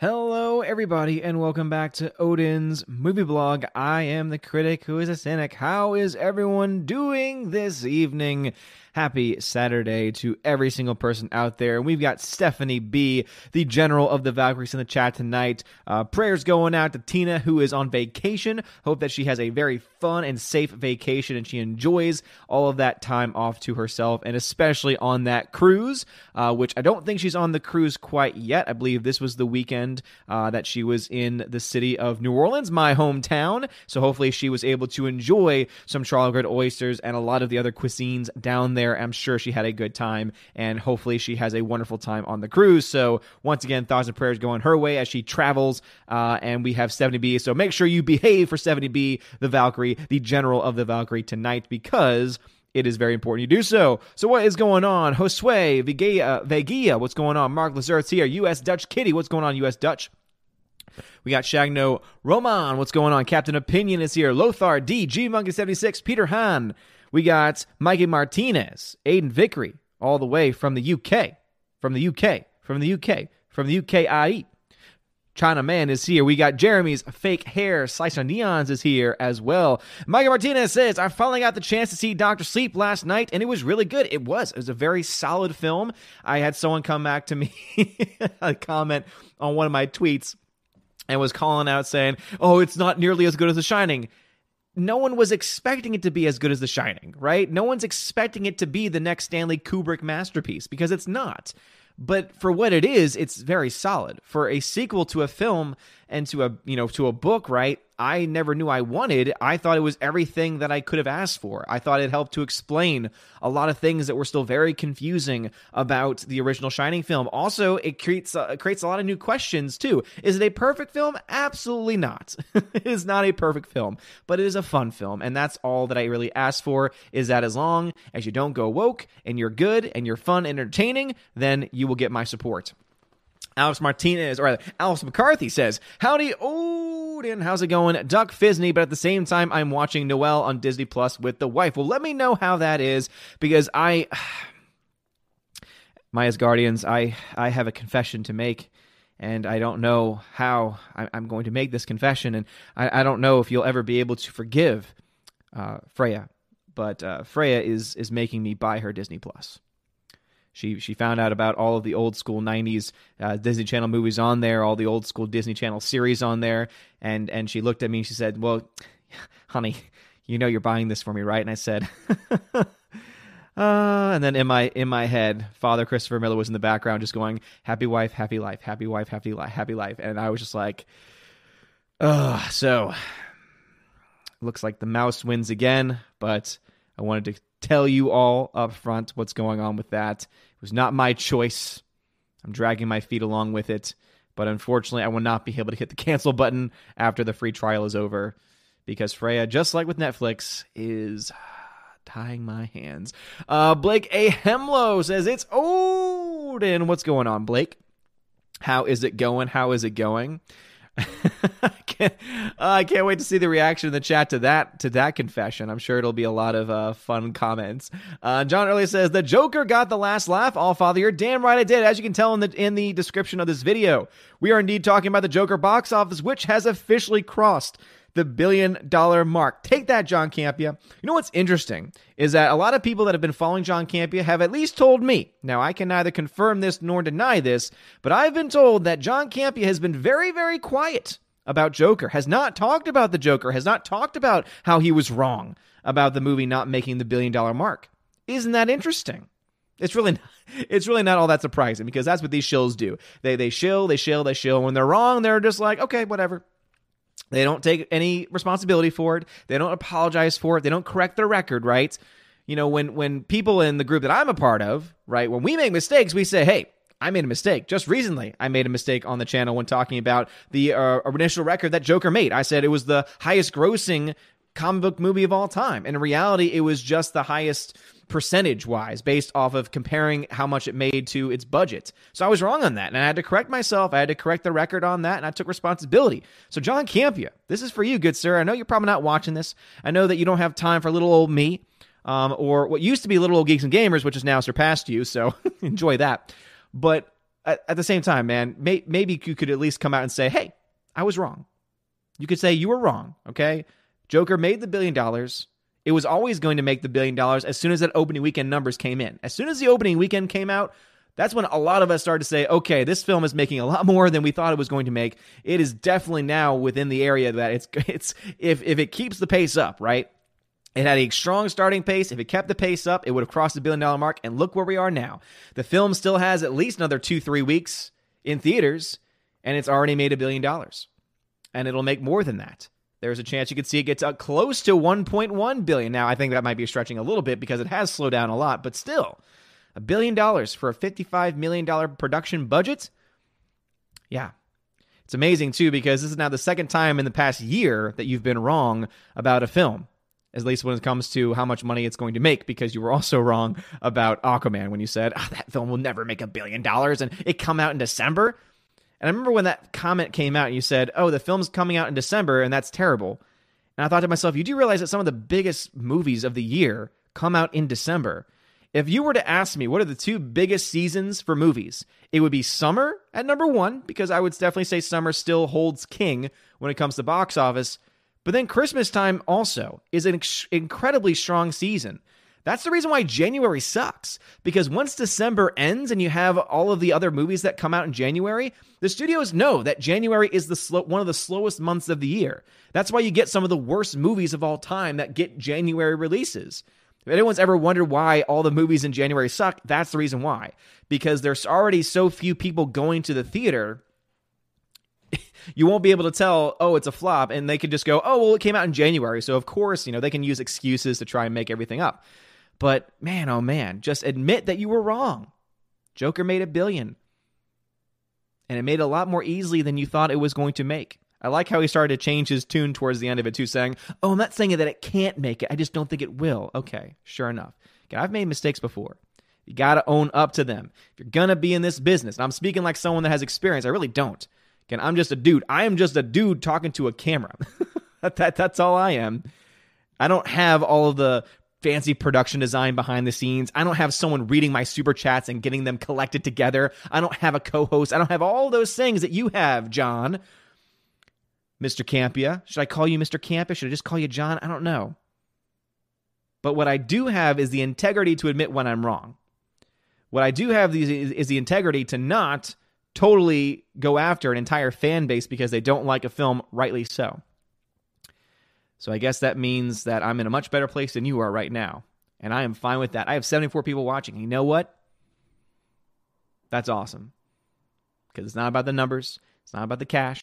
Hello, everybody, and welcome back to Odin's movie blog. I am the critic who is a cynic. How is everyone doing this evening? Happy Saturday to every single person out there. And we've got Stephanie B, the general of the Valkyries, in the chat tonight. Uh, prayers going out to Tina, who is on vacation. Hope that she has a very fun and safe vacation and she enjoys all of that time off to herself, and especially on that cruise, uh, which I don't think she's on the cruise quite yet. I believe this was the weekend uh, that she was in the city of New Orleans, my hometown. So hopefully she was able to enjoy some Charlotte oysters and a lot of the other cuisines down there. I'm sure she had a good time, and hopefully she has a wonderful time on the cruise. So once again, thoughts and prayers going her way as she travels. Uh, and we have Stephanie B. So make sure you behave for Stephanie B, the Valkyrie, the general of the Valkyrie tonight, because it is very important you do so. So what is going on? Josue, Vegia, Vegia what's going on? Mark Lazert's here. U.S. Dutch Kitty, what's going on? U.S. Dutch. We got Shagno Roman, what's going on? Captain Opinion is here. Lothar D, G Monkey 76, Peter Han, we got Mikey Martinez, Aiden Vickery, all the way from the UK, from the UK, from the UK, from the UKIE. China Man is here. We got Jeremy's fake hair. Slice of Neons is here as well. Mikey Martinez says, I finally got the chance to see Doctor Sleep last night, and it was really good. It was. It was a very solid film. I had someone come back to me, a comment on one of my tweets, and was calling out saying, Oh, it's not nearly as good as The Shining no one was expecting it to be as good as The Shining, right? No one's expecting it to be the next Stanley Kubrick masterpiece because it's not. But for what it is, it's very solid. For a sequel to a film and to a, you know, to a book, right? I never knew I wanted. I thought it was everything that I could have asked for. I thought it helped to explain a lot of things that were still very confusing about the original Shining film. Also, it creates uh, creates a lot of new questions too. Is it a perfect film? Absolutely not. it is not a perfect film, but it is a fun film, and that's all that I really ask for. Is that as long as you don't go woke and you're good and you're fun, entertaining, then you will get my support. Alex Martinez, or Alice McCarthy says, Howdy, How's it going? Duck Fisney, but at the same time, I'm watching Noelle on Disney Plus with the wife. Well, let me know how that is because I, my Asgardians, I, I have a confession to make. And I don't know how I'm going to make this confession, and I, I don't know if you'll ever be able to forgive uh, Freya. But uh, Freya is is making me buy her Disney Plus. She she found out about all of the old school '90s uh, Disney Channel movies on there, all the old school Disney Channel series on there, and and she looked at me and she said, "Well, honey, you know you're buying this for me, right?" And I said. Uh, and then in my in my head, Father Christopher Miller was in the background, just going, "Happy wife, happy life, happy wife, happy life, happy life," and I was just like, "Ugh." So, looks like the mouse wins again, but I wanted to tell you all up front what's going on with that. It was not my choice. I'm dragging my feet along with it. But unfortunately, I will not be able to hit the cancel button after the free trial is over because Freya, just like with Netflix, is tying my hands. Uh, Blake A. Hemlo says it's Odin. What's going on, Blake? How is it going? How is it going? I, can't, uh, I can't wait to see the reaction in the chat to that to that confession. I'm sure it'll be a lot of uh, fun comments. Uh, John Early says the Joker got the last laugh. All father, you're damn right I did. As you can tell in the in the description of this video, we are indeed talking about the Joker box office, which has officially crossed the billion dollar mark. Take that, John Campea. You know what's interesting is that a lot of people that have been following John Campea have at least told me. Now, I can neither confirm this nor deny this, but I've been told that John Campea has been very, very quiet about Joker, has not talked about the Joker, has not talked about how he was wrong about the movie not making the billion dollar mark. Isn't that interesting? It's really it's really not all that surprising because that's what these shills do. They they shill, they shill, they shill. When they're wrong, they're just like, okay, whatever. They don't take any responsibility for it. They don't apologize for it. They don't correct their record, right? You know, when when people in the group that I'm a part of, right, when we make mistakes, we say, "Hey, I made a mistake. Just recently, I made a mistake on the channel when talking about the uh, initial record that Joker made. I said it was the highest grossing comic book movie of all time. And in reality, it was just the highest percentage wise based off of comparing how much it made to its budget. So I was wrong on that. And I had to correct myself. I had to correct the record on that. And I took responsibility. So, John Campea, this is for you, good sir. I know you're probably not watching this. I know that you don't have time for little old me. Um, or what used to be little old geeks and gamers, which has now surpassed you. So enjoy that. But at, at the same time, man, may, maybe you could at least come out and say, hey, I was wrong. You could say you were wrong, okay? Joker made the billion dollars. It was always going to make the billion dollars as soon as that opening weekend numbers came in. As soon as the opening weekend came out, that's when a lot of us started to say, okay, this film is making a lot more than we thought it was going to make. It is definitely now within the area that it's it's if if it keeps the pace up, right? It had a strong starting pace. If it kept the pace up, it would have crossed the billion dollar mark. And look where we are now. The film still has at least another two, three weeks in theaters, and it's already made a billion dollars. And it'll make more than that. There's a chance you could see it get to uh, close to 1.1 billion. Now, I think that might be stretching a little bit because it has slowed down a lot, but still, a billion dollars for a $55 million production budget? Yeah. It's amazing, too, because this is now the second time in the past year that you've been wrong about a film at least when it comes to how much money it's going to make, because you were also wrong about Aquaman when you said, oh, that film will never make a billion dollars and it come out in December. And I remember when that comment came out and you said, oh, the film's coming out in December and that's terrible. And I thought to myself, you do realize that some of the biggest movies of the year come out in December. If you were to ask me what are the two biggest seasons for movies, it would be summer at number one, because I would definitely say summer still holds king when it comes to box office. But then Christmas time also is an incredibly strong season. That's the reason why January sucks. Because once December ends and you have all of the other movies that come out in January, the studios know that January is the slow, one of the slowest months of the year. That's why you get some of the worst movies of all time that get January releases. If anyone's ever wondered why all the movies in January suck, that's the reason why. Because there's already so few people going to the theater you won't be able to tell, oh, it's a flop, and they could just go, oh, well, it came out in January, so of course, you know, they can use excuses to try and make everything up. But man, oh man, just admit that you were wrong. Joker made a billion. And it made a lot more easily than you thought it was going to make. I like how he started to change his tune towards the end of it too, saying, Oh, I'm not saying that it can't make it. I just don't think it will. Okay, sure enough. Okay, I've made mistakes before. You got to own up to them. If you're going to be in this business, and I'm speaking like someone that has experience, I really don't. Again, I'm just a dude. I am just a dude talking to a camera. that, that, that's all I am. I don't have all of the fancy production design behind the scenes. I don't have someone reading my super chats and getting them collected together. I don't have a co host. I don't have all those things that you have, John. Mr. Campea. Should I call you Mr. Campea? Should I just call you John? I don't know. But what I do have is the integrity to admit when I'm wrong. What I do have is the integrity to not totally go after an entire fan base because they don't like a film, rightly so. So I guess that means that I'm in a much better place than you are right now. And I am fine with that. I have 74 people watching. You know what? That's awesome. Because it's not about the numbers, it's not about the cash,